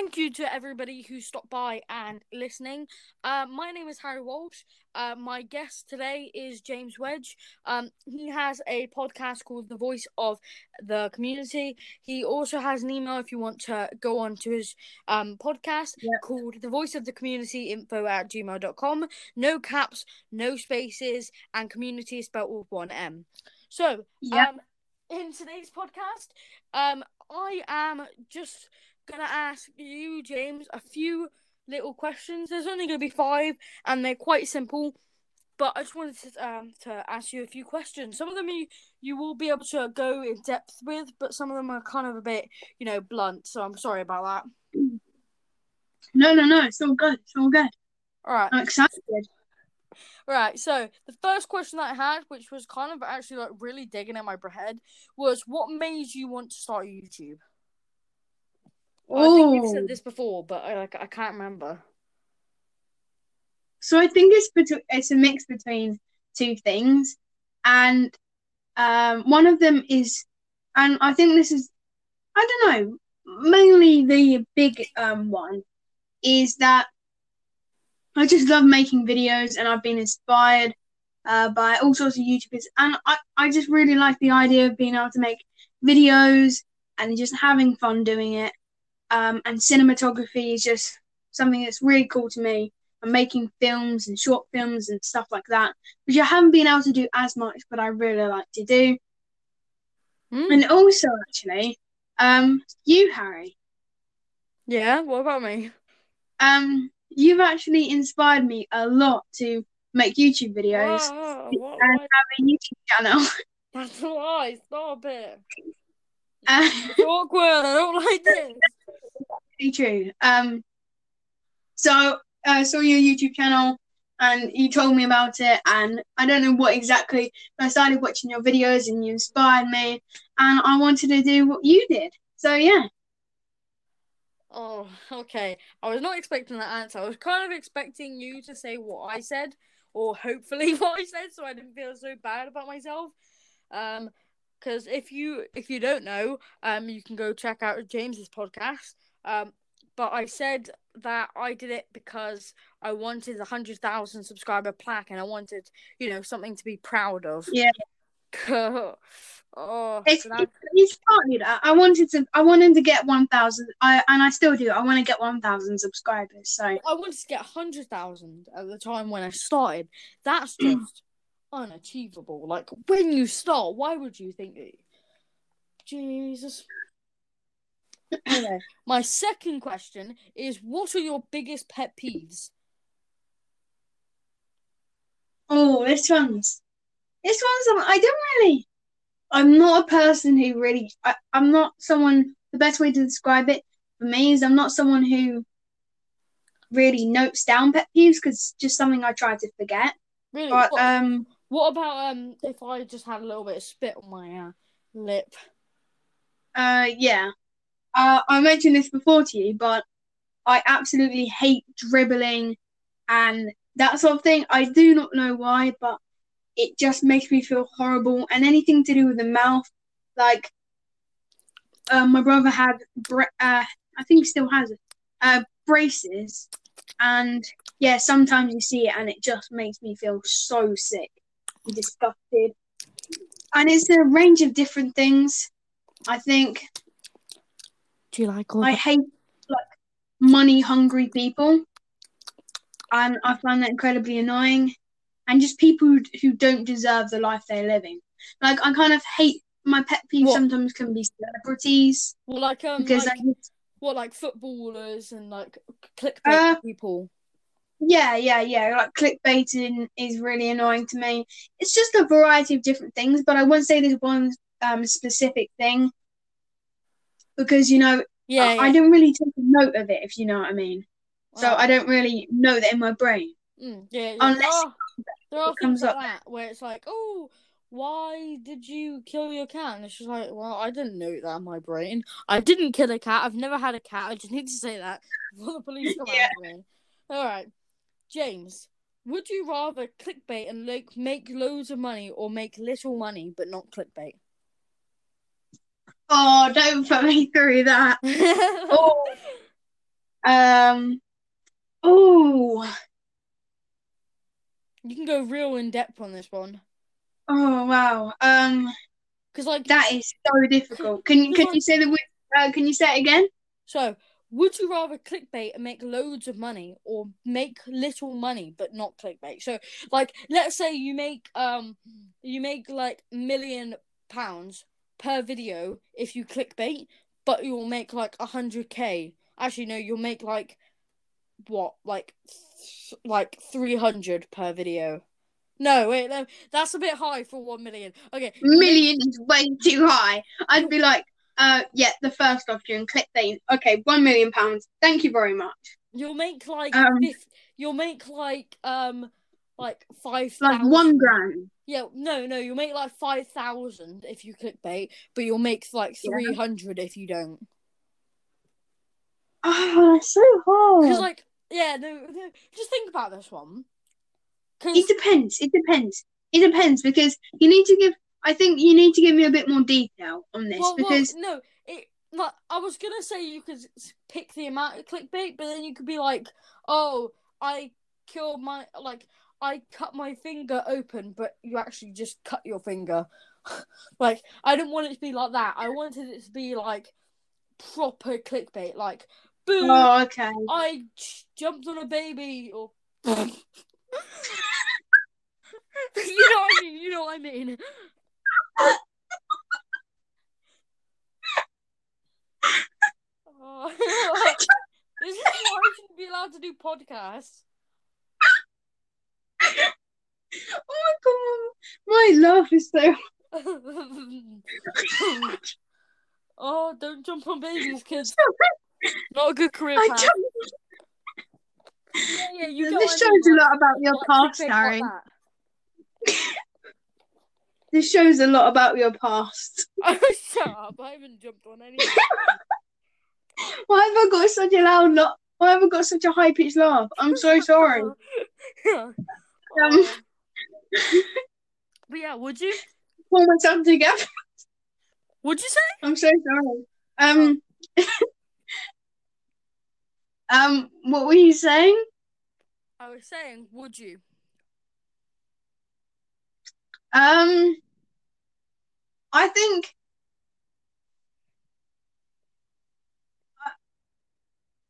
thank you to everybody who stopped by and listening. Uh, my name is Harry Walsh. Uh, my guest today is James Wedge. Um, he has a podcast called The Voice of the Community. He also has an email if you want to go on to his um, podcast Yep. called The Voice of the Community info at gmail.com. No caps, no spaces, and community is spelled with one M. So, Yep. um, in today's podcast, um, I am just gonna ask you, James, a few little questions. There's only gonna be five, and they're quite simple. But I just wanted to um to ask you a few questions. Some of them you you will be able to go in depth with, but some of them are kind of a bit you know blunt. So I'm sorry about that. No, no, no. It's all good. It's all good. All right. I'm excited. Right, so the first question that I had, which was kind of actually like really digging at my head, was what made you want to start YouTube? I think you've said this before, but I like I can't remember. so I think it's between it's a mix between two things, and um, one of them is, and I think this is, I don't know, mainly the big um one is that I just love making videos, and I've been inspired uh, by all sorts of YouTubers, and I I just really like the idea of being able to make videos and just having fun doing it. Um, and cinematography is just something that's really cool to me. I'm making films and short films and stuff like that, which I haven't been able to do as much, but I really like to do. Hmm? And also, actually, um, you, Harry, Yeah, what about me? um, you've actually inspired me a lot to make YouTube videos Whoa, what, and what? have a YouTube channel. That's a lie. Stop it. uh, It's awkward. I don't like this. Pretty true. Um, so I saw your YouTube channel and you told me about it, and I don't know what exactly, but I started watching your videos and you inspired me, and I wanted to do what you did. So yeah, Oh, okay. I was not expecting that answer. I was kind of expecting you to say what I said, or hopefully what I said, so I didn't feel so bad about myself. Um, because if you if you don't know, um, you can go check out James's podcast. Um, but I said that I did it because I wanted a hundred thousand subscriber plaque, and I wanted you know something to be proud of. Yeah. oh, it's, so it's, that I wanted to, I wanted to get one thousand, I and I still do. I want to get one thousand subscribers. So I wanted to get hundred thousand at the time when I started. That's just unachievable. Like when you start, why would you think? Jesus. Okay. My second question is: What are your biggest pet peeves? oh, this one's, this one's, I don't really. I'm not a person who really. I, I'm not someone. The best way to describe it for me is I'm not someone who really notes down pet peeves because it's just something I try to forget. Really? But what, um, what about um? If I just had a little bit of spit on my uh, lip. uh, yeah. Uh, I mentioned this before to you, but I absolutely hate dribbling and that sort of thing. I do not know why, but it just makes me feel horrible. And anything to do with the mouth, like, uh, my brother had, bra- uh, I think he still has it, uh, braces, and yeah, sometimes you see it and it just makes me feel so sick and disgusted. And it's a range of different things. I think Do you like all I hate like money hungry people, and I find that incredibly annoying. And just people who, who don't deserve the life they're living. Like I kind of hate my pet peeve. What? Sometimes can be celebrities well, like um, because like, I just, what like footballers and like clickbait Uh, people. yeah, yeah, yeah. Like clickbaiting is really annoying to me. It's just a variety of different things, but I wouldn't say there's one um specific thing because you know Yeah, I, yeah. I don't really take a note of it if you know what I mean. So Oh. I don't really know that in my brain. Mm, yeah, yeah. Unless there are, there are things like that where it's like, oh, why did you kill your cat? And it's just like, well, I didn't know that in my brain. I didn't kill a cat. I've never had a cat. I just need to say that before the police come Yeah. after me. All right, James, would you rather clickbait and like make loads of money or make little money but not clickbait? Oh, don't put me through that. Oh, Um. Oh. You can go real in depth on this one. Oh wow. Um. Because like That is so difficult. Can you can you say the word? Uh, can you say it again? so would you rather clickbait and make loads of money or make little money but not clickbait? So like let's say you make um you make like million pounds per video if you clickbait, but you'll make like a hundred K. Actually no, you'll make like what, like th- like three hundred per video. No, wait, no, that's a bit high for one million. Okay, Million is way too high. I'd be like, uh, yeah, the first option, clickbait. Okay, one million pounds. Thank you very much. You'll make like Um, you'll make like um like five Like one grand. Yeah, no, no, you'll make like five thousand if you clickbait, but you'll make like Yeah. three hundred if you don't. Oh, that's so hard. Because like yeah, no, no, just think about this one. It depends. It depends. It depends because you need to give. I think you need to give me a bit more detail on this well, well, because no, it like I was gonna say you could pick the amount of clickbait, but then you could be like, oh, I killed my like I cut my finger open, but you actually just cut your finger. like I didn't want it to be like that. I wanted it to be like proper clickbait, like boom, oh, okay. I j- jumped on a baby, or you know what I mean. You know what I mean. Oh. this is why I shouldn't be allowed to do podcasts. Oh my my laugh is so. oh, don't jump on babies, kids. Not a good career I path. jumped. Yeah, yeah, you This what I mean, shows a lot about your past, Harry. This shows a lot about your past. Shut up! I haven't jumped on any. Why have I got such a loud laugh? Why have I got such a high pitched laugh? I'm so sorry. Oh. Um. But yeah, would you? Pull myself together. Would you say? I'm so sorry. Um. um. What were you saying? I was saying, would you? Um. I think.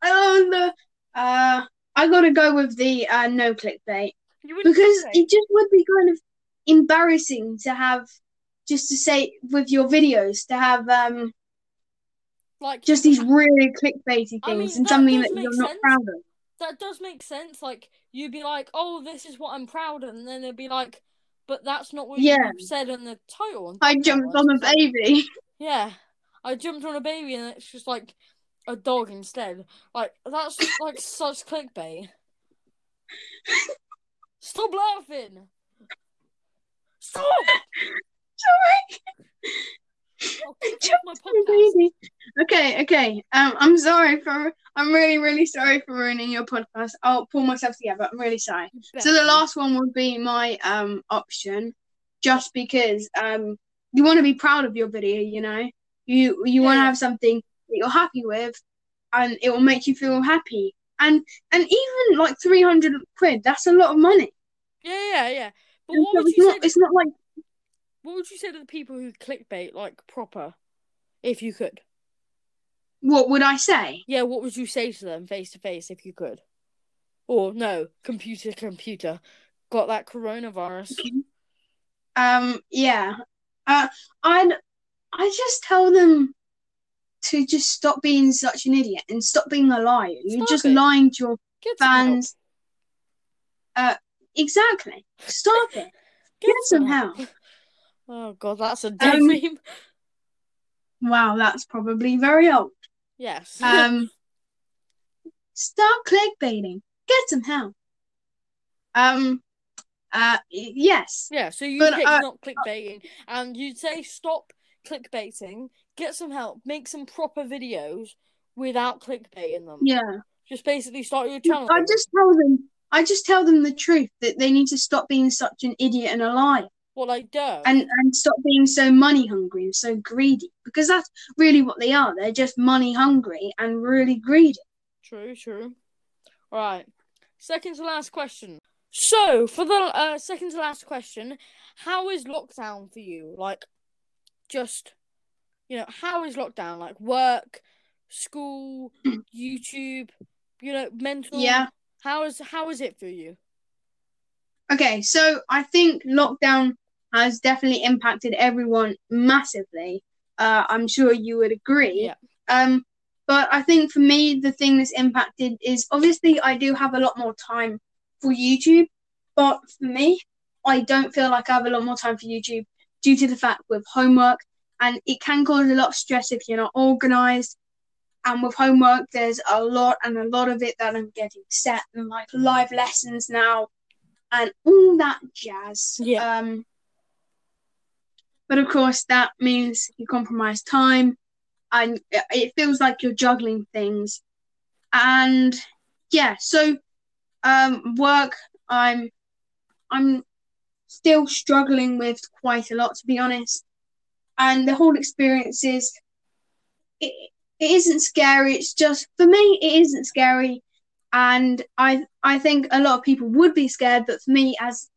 I don't know. Uh, I gotta go with the uh, no clickbait because it just would be kind of embarrassing to have just to say with your videos to have um like just these really clickbaity I mean, things and that something that you're not proud of. that does make sense. Like you'd be like, "Oh, this is what I'm proud of," and then they'd be like, "But that's not what Yeah. you said in the title." I jumped on a baby. Yeah, I jumped on a baby, and it's just like a dog instead. Like that's like such clickbait. Stop laughing. Stop. Sorry. I'll kick you jumped off my podcast. Okay, okay. Um, I'm sorry for. I'm really, really sorry for ruining your podcast. I'll pull myself together. I'm really sorry. So the last one would be my um option, just because um you want to be proud of your video. You know, you you want to have something that you're happy with, and it will make you feel happy. And and even like three hundred quid, that's a lot of money. Yeah, yeah, yeah. But what so would it's you not. say? It's not like What would you say to the people who clickbait like proper, if you could? what would I say? Yeah, what would you say to them face to face if you could? Or no, computer, computer, got that coronavirus. Um, yeah. Uh, I'd I just tell them to just stop being such an idiot and stop being a liar. You're just it. lying to your Get fans. Uh, exactly. Stop it. Get some help. Oh god, that's a dead Um, meme. Wow, that's probably very old. Yes. Um, stop clickbaiting. Get some help. Um, uh, yes. yeah, so you but, pick uh, not clickbaiting, and you say stop clickbaiting, get some help, make some proper videos without clickbaiting them. Yeah. Just basically start your channel. I just tell them. I just tell them the truth that they need to stop being such an idiot and a liar. What I do. and and stop being so money hungry and so greedy because that's really what they are they're just money hungry and really greedy True, true. All right. Second to last question. So, for the uh, second to last question, how is lockdown for you? Like, just, you know, how is lockdown? Like, work, school, YouTube, you know, mental. Yeah. How is how is it for you? Okay, so I think lockdown has definitely impacted everyone massively. Uh, I'm sure you would agree. Yeah. Um, but I think for me, the thing that's impacted is obviously I do have a lot more time for YouTube, but for me, I don't feel like I have a lot more time for YouTube due to the fact with homework, and it can cause a lot of stress if you're not organized. And with homework, there's a lot and a lot of it that I'm getting set and like live lessons now and all that jazz. Yeah. Um, but of course, that means you compromise time, and it feels like you're juggling things. And yeah, so um, work, I'm, I'm still struggling with quite a lot, to be honest. And the whole experience is, it, it isn't scary. It's just for me, it isn't scary and I I think a lot of people would be scared, but for me, as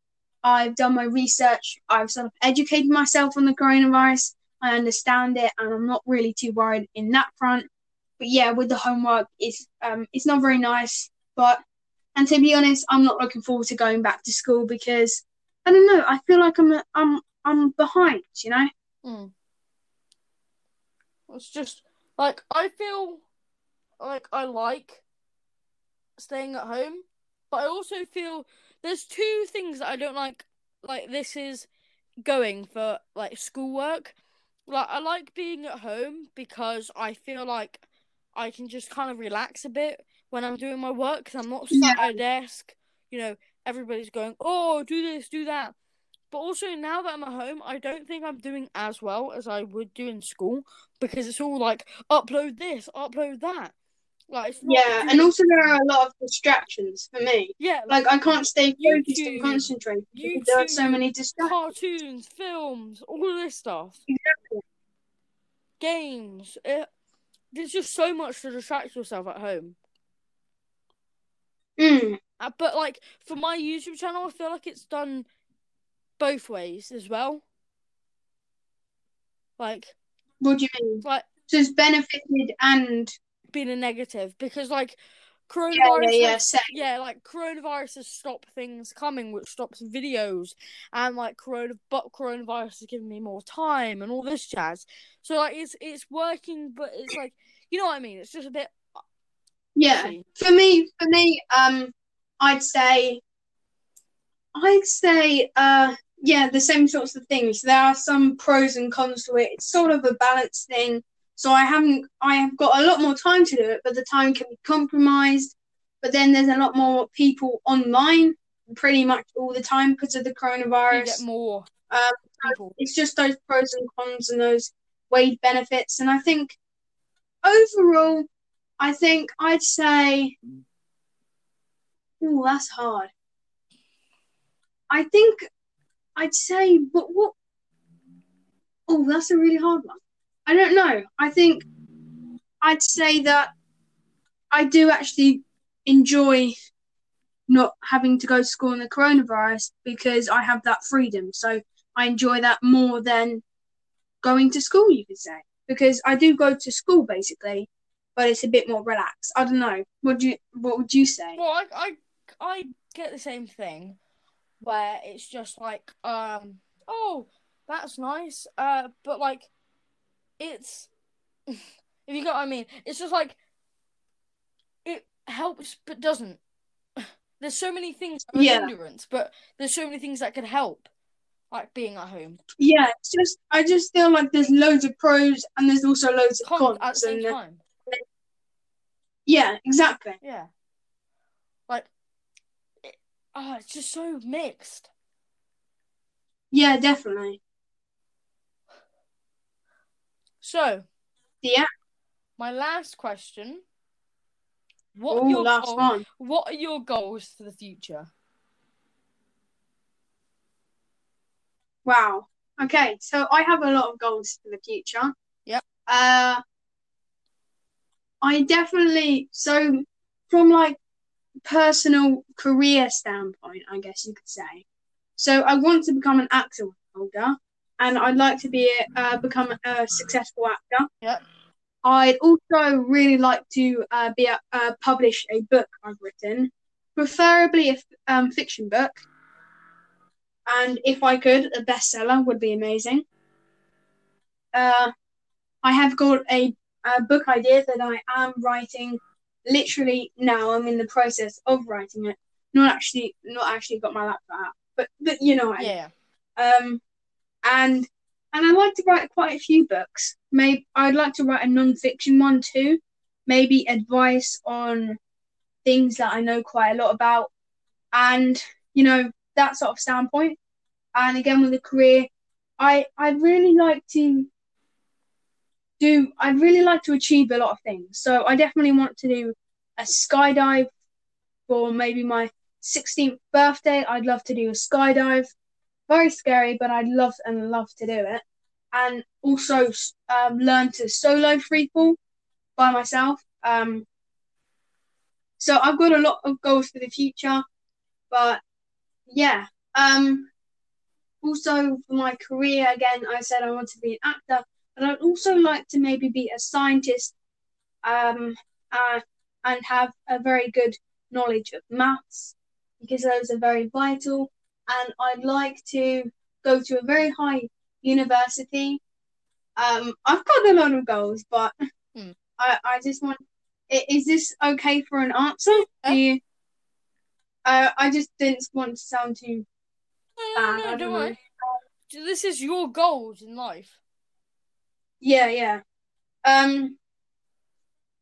I've done my research, I've sort of educated myself on the coronavirus. I understand it, and I'm not really too worried in that front. But yeah, with the homework, it's um it's not very nice. But and to be honest, I'm not looking forward to going back to school because I don't know. I feel like I'm I'm I'm behind. You know. Mm. It's just like I feel like I like staying at home, but I also feel there's two things that I don't like. Like this is going for like schoolwork. Like I like being at home because I feel like I can just kind of relax a bit when I'm doing my work because I'm not sat Yeah. at a desk. You know, everybody's going, "Oh, do this, do that." But also now that I'm at home, I don't think I'm doing as well as I would do in school because it's all like upload this, upload that. Like Yeah, and also there are a lot of distractions for me. yeah, Like I can't stay focused and YouTube, concentrate because there are so many distractions. cartoons, films, all of this stuff, Exactly. games. It, there's just so much to distract yourself at home. Mm. Uh, but like for my YouTube channel, I feel like it's done both ways as well. Like, What do you mean? like So it's benefited and been a negative because like coronavirus, yeah, yeah, has- same. yeah, like coronavirus has stopped things coming, which stops videos, and like corona, but coronavirus has given me more time and all this jazz. So like it's it's working, but it's like you know what I mean. It's just a bit. Yeah. iffy. For me, for me, um, I'd say, I'd say, uh, yeah, the same sorts of things. There are some pros and cons to it. It's sort of a balance thing. So I haven't, I have got a lot more time to do it, but the time can be compromised. But then there's a lot more people online pretty much all the time because of the You coronavirus. get more Um, it's just those pros and cons and those weighed benefits. And I think overall, I think I'd say, oh, that's hard. I think I'd say, but what? Oh, that's a really hard one. I don't know. I think I'd say that I do actually enjoy not having to go to school in the coronavirus because I have that freedom. So I enjoy that more than going to school, you could say. Because I do go to school basically, but it's a bit more relaxed. I don't know. What do you what would you say? Well, I I I get the same thing, where it's just like um oh that's nice uh but like it's if you get what I mean it's just like it helps but doesn't. There's so many things Yeah. hindrance, but there's so many things that could help, like being at home. Yeah, it's just I just feel like there's loads of pros and there's also loads of Cons at the same and, time. yeah, exactly. Yeah. Oh, it's just so mixed. Yeah, definitely. So, Yeah. my last question. What Oh, are your last goals, one. What are your goals for the future? Wow. Okay, so I have a lot of goals for the future. Yep. Uh, I definitely so from like personal career standpoint, I guess you could say. So I want to become an actor older, and I'd like to be a, uh, become a successful actor. Yep. I'd also really like to uh, be a, uh, publish a book I've written, preferably a f- um, fiction book. And if I could, a bestseller would be amazing. Uh, I have got a, a book idea that I am writing literally now. I'm in the process of writing it. Not actually, not actually got my laptop out, but but you know I. Yeah. Um, and and I like to write quite a few books. Maybe I'd like to write a non-fiction one too. Maybe advice on things that I know quite a lot about, and you know that sort of standpoint. And again, with a career, I I'd really like to do. I'd really like to achieve a lot of things. So I definitely want to do a skydive for maybe my 16th birthday. I'd love to do a skydive very scary, but I'd love and love to do it. And also um, learn to solo freefall by myself. Um, so I've got a lot of goals for the future, but yeah. Um, also for my career, again, I said I want to be an actor, but I'd also like to maybe be a scientist, um, uh, and have a very good knowledge of maths because those are very vital and I'd like to go to a very high university. Um, I've got a lot of goals, but Hmm. I, I just want. Is this okay for an answer? Yeah. You, uh, I just didn't want to sound too. No, bad, no, no, don't worry. This is your goals in life. Yeah, yeah. Um.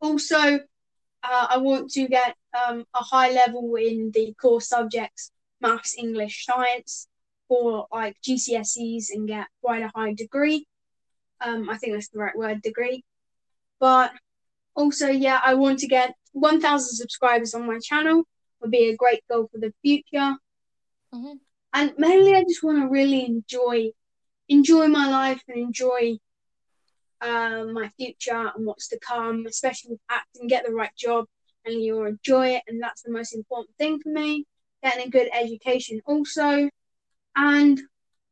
Also, uh, I want to get um a high level in the core subjects, maths, English, science, for like GCSEs and get quite a high degree. Um, I think that's the right word, degree. But also, yeah, I want to get 1,000 subscribers on my channel. Would be a great goal for the future. Mhm. And mainly, I just want to really enjoy, enjoy my life and enjoy uh, my future and what's to come, especially with acting. Get the right job and you'll enjoy it, and that's the most important thing for me. Getting a good education also, and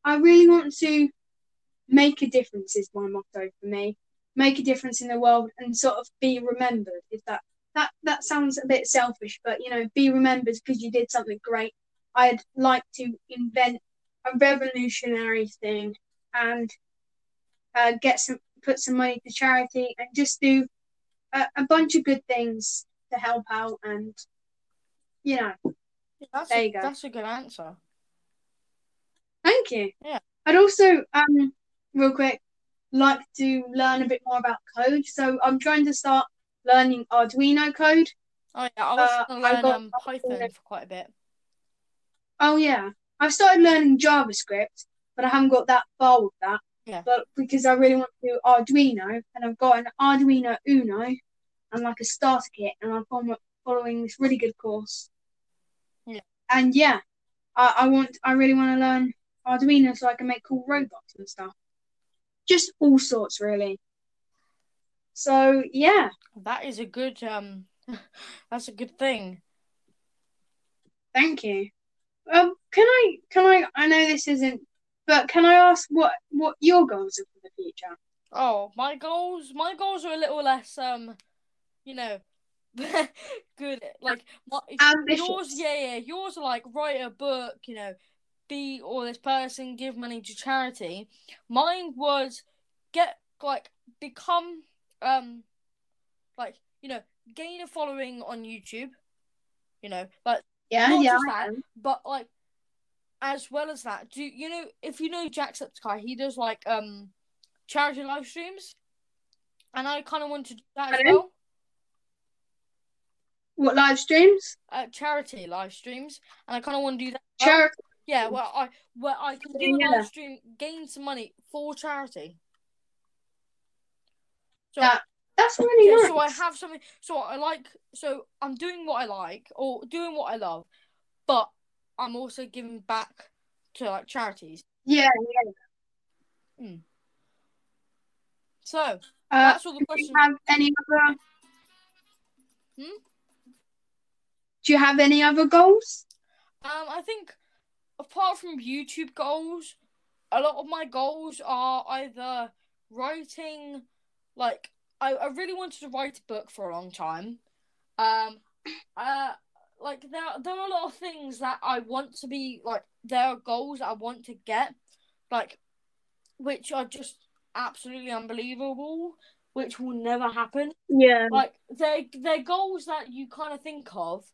I really want to make a difference is my motto for me. Make a difference in the world and sort of be remembered. If that that that sounds a bit selfish, but you know, be remembered because you did something great. I'd like to invent a revolutionary thing and uh, get some put some money to charity and just do a, a bunch of good things to help out and you know That's There a, you go. That's a good answer. thank you Yeah. i'd also um real quick like to learn a bit more about code so i'm trying to start learning arduino code Oh yeah, I was Uh, gonna learn got- um, Python for quite a bit. oh yeah i've started learning javascript but i haven't got that far with that Yeah. but because i really want to do arduino and i've got an arduino uno and like a starter kit and i'm following this really good course Yeah. and yeah I, I want i really want to learn arduino so i can make cool robots and stuff just all sorts really so yeah That is a good um. that's a good thing. thank you um can i can i i know this isn't but can i ask what what your goals are for the future Oh, my goals. My goals are a little less um, you know, good. Like my, Ambitious. yours, yeah, yeah. Yours are like write a book. You know, be all this person, give money to charity. Mine was get like become um, like you know, gain a following on YouTube. You know, like yeah yeah that, but like as well as that, do you know if you know Jacksepticeye, he does like um charity live streams, and I kind of want to do that as well. what live streams Uh, charity live streams, and I kind of want to do that. as well. charity Yeah, well, I where I can do a Yeah. live stream, gain some money for charity. So That- that's really yeah, nice so I have something. So I like. So I'm doing what I like or doing what I love, but I'm also giving back to like charities. yeah So uh, that's all the do you questions. have any other Hmm? do you have any other goals? Um, I think apart from YouTube goals, a lot of my goals are either writing, like I, I really wanted to write a book for a long time. Um, uh, like there there are a lot of things that I want to be like there are goals I want to get, like, which are just absolutely unbelievable, which will never happen. Yeah. Like they're they're goals that you kind of think of,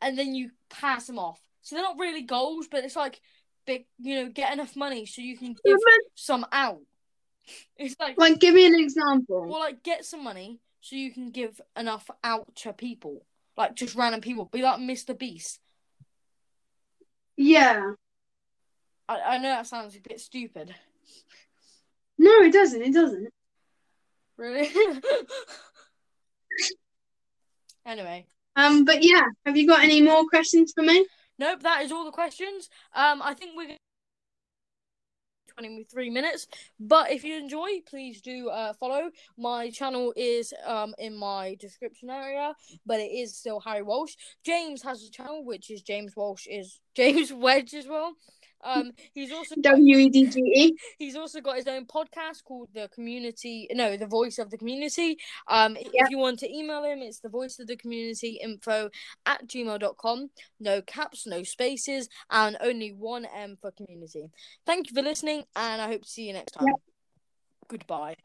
and then you pass them off. So they're not really goals, but it's like big, you know, get enough money so you can give some out. It's like Like, give me an example. well, like get some money so you can give enough out to people, like just random people. Be like Mr. Beast. Yeah. I, I know that sounds a bit stupid. No, it doesn't. It doesn't. Really? anyway, Um, but yeah, have you got any more questions for me? nope. That is all the questions. Um, I think we're. 23 minutes. But if you enjoy please do uh follow. My channel is um in my description area but it is still harry walsh. James has a channel which is james walsh is james wedge as well um he's also W E D G E. He's also got his own podcast called The Community. No, The Voice of the Community. Um, Yeah. if you want to email him, it's the voice of the community info at gmail.com. No caps, no spaces, and only one M for community. Thank you for listening, and I hope to see you next time. Yeah. Goodbye.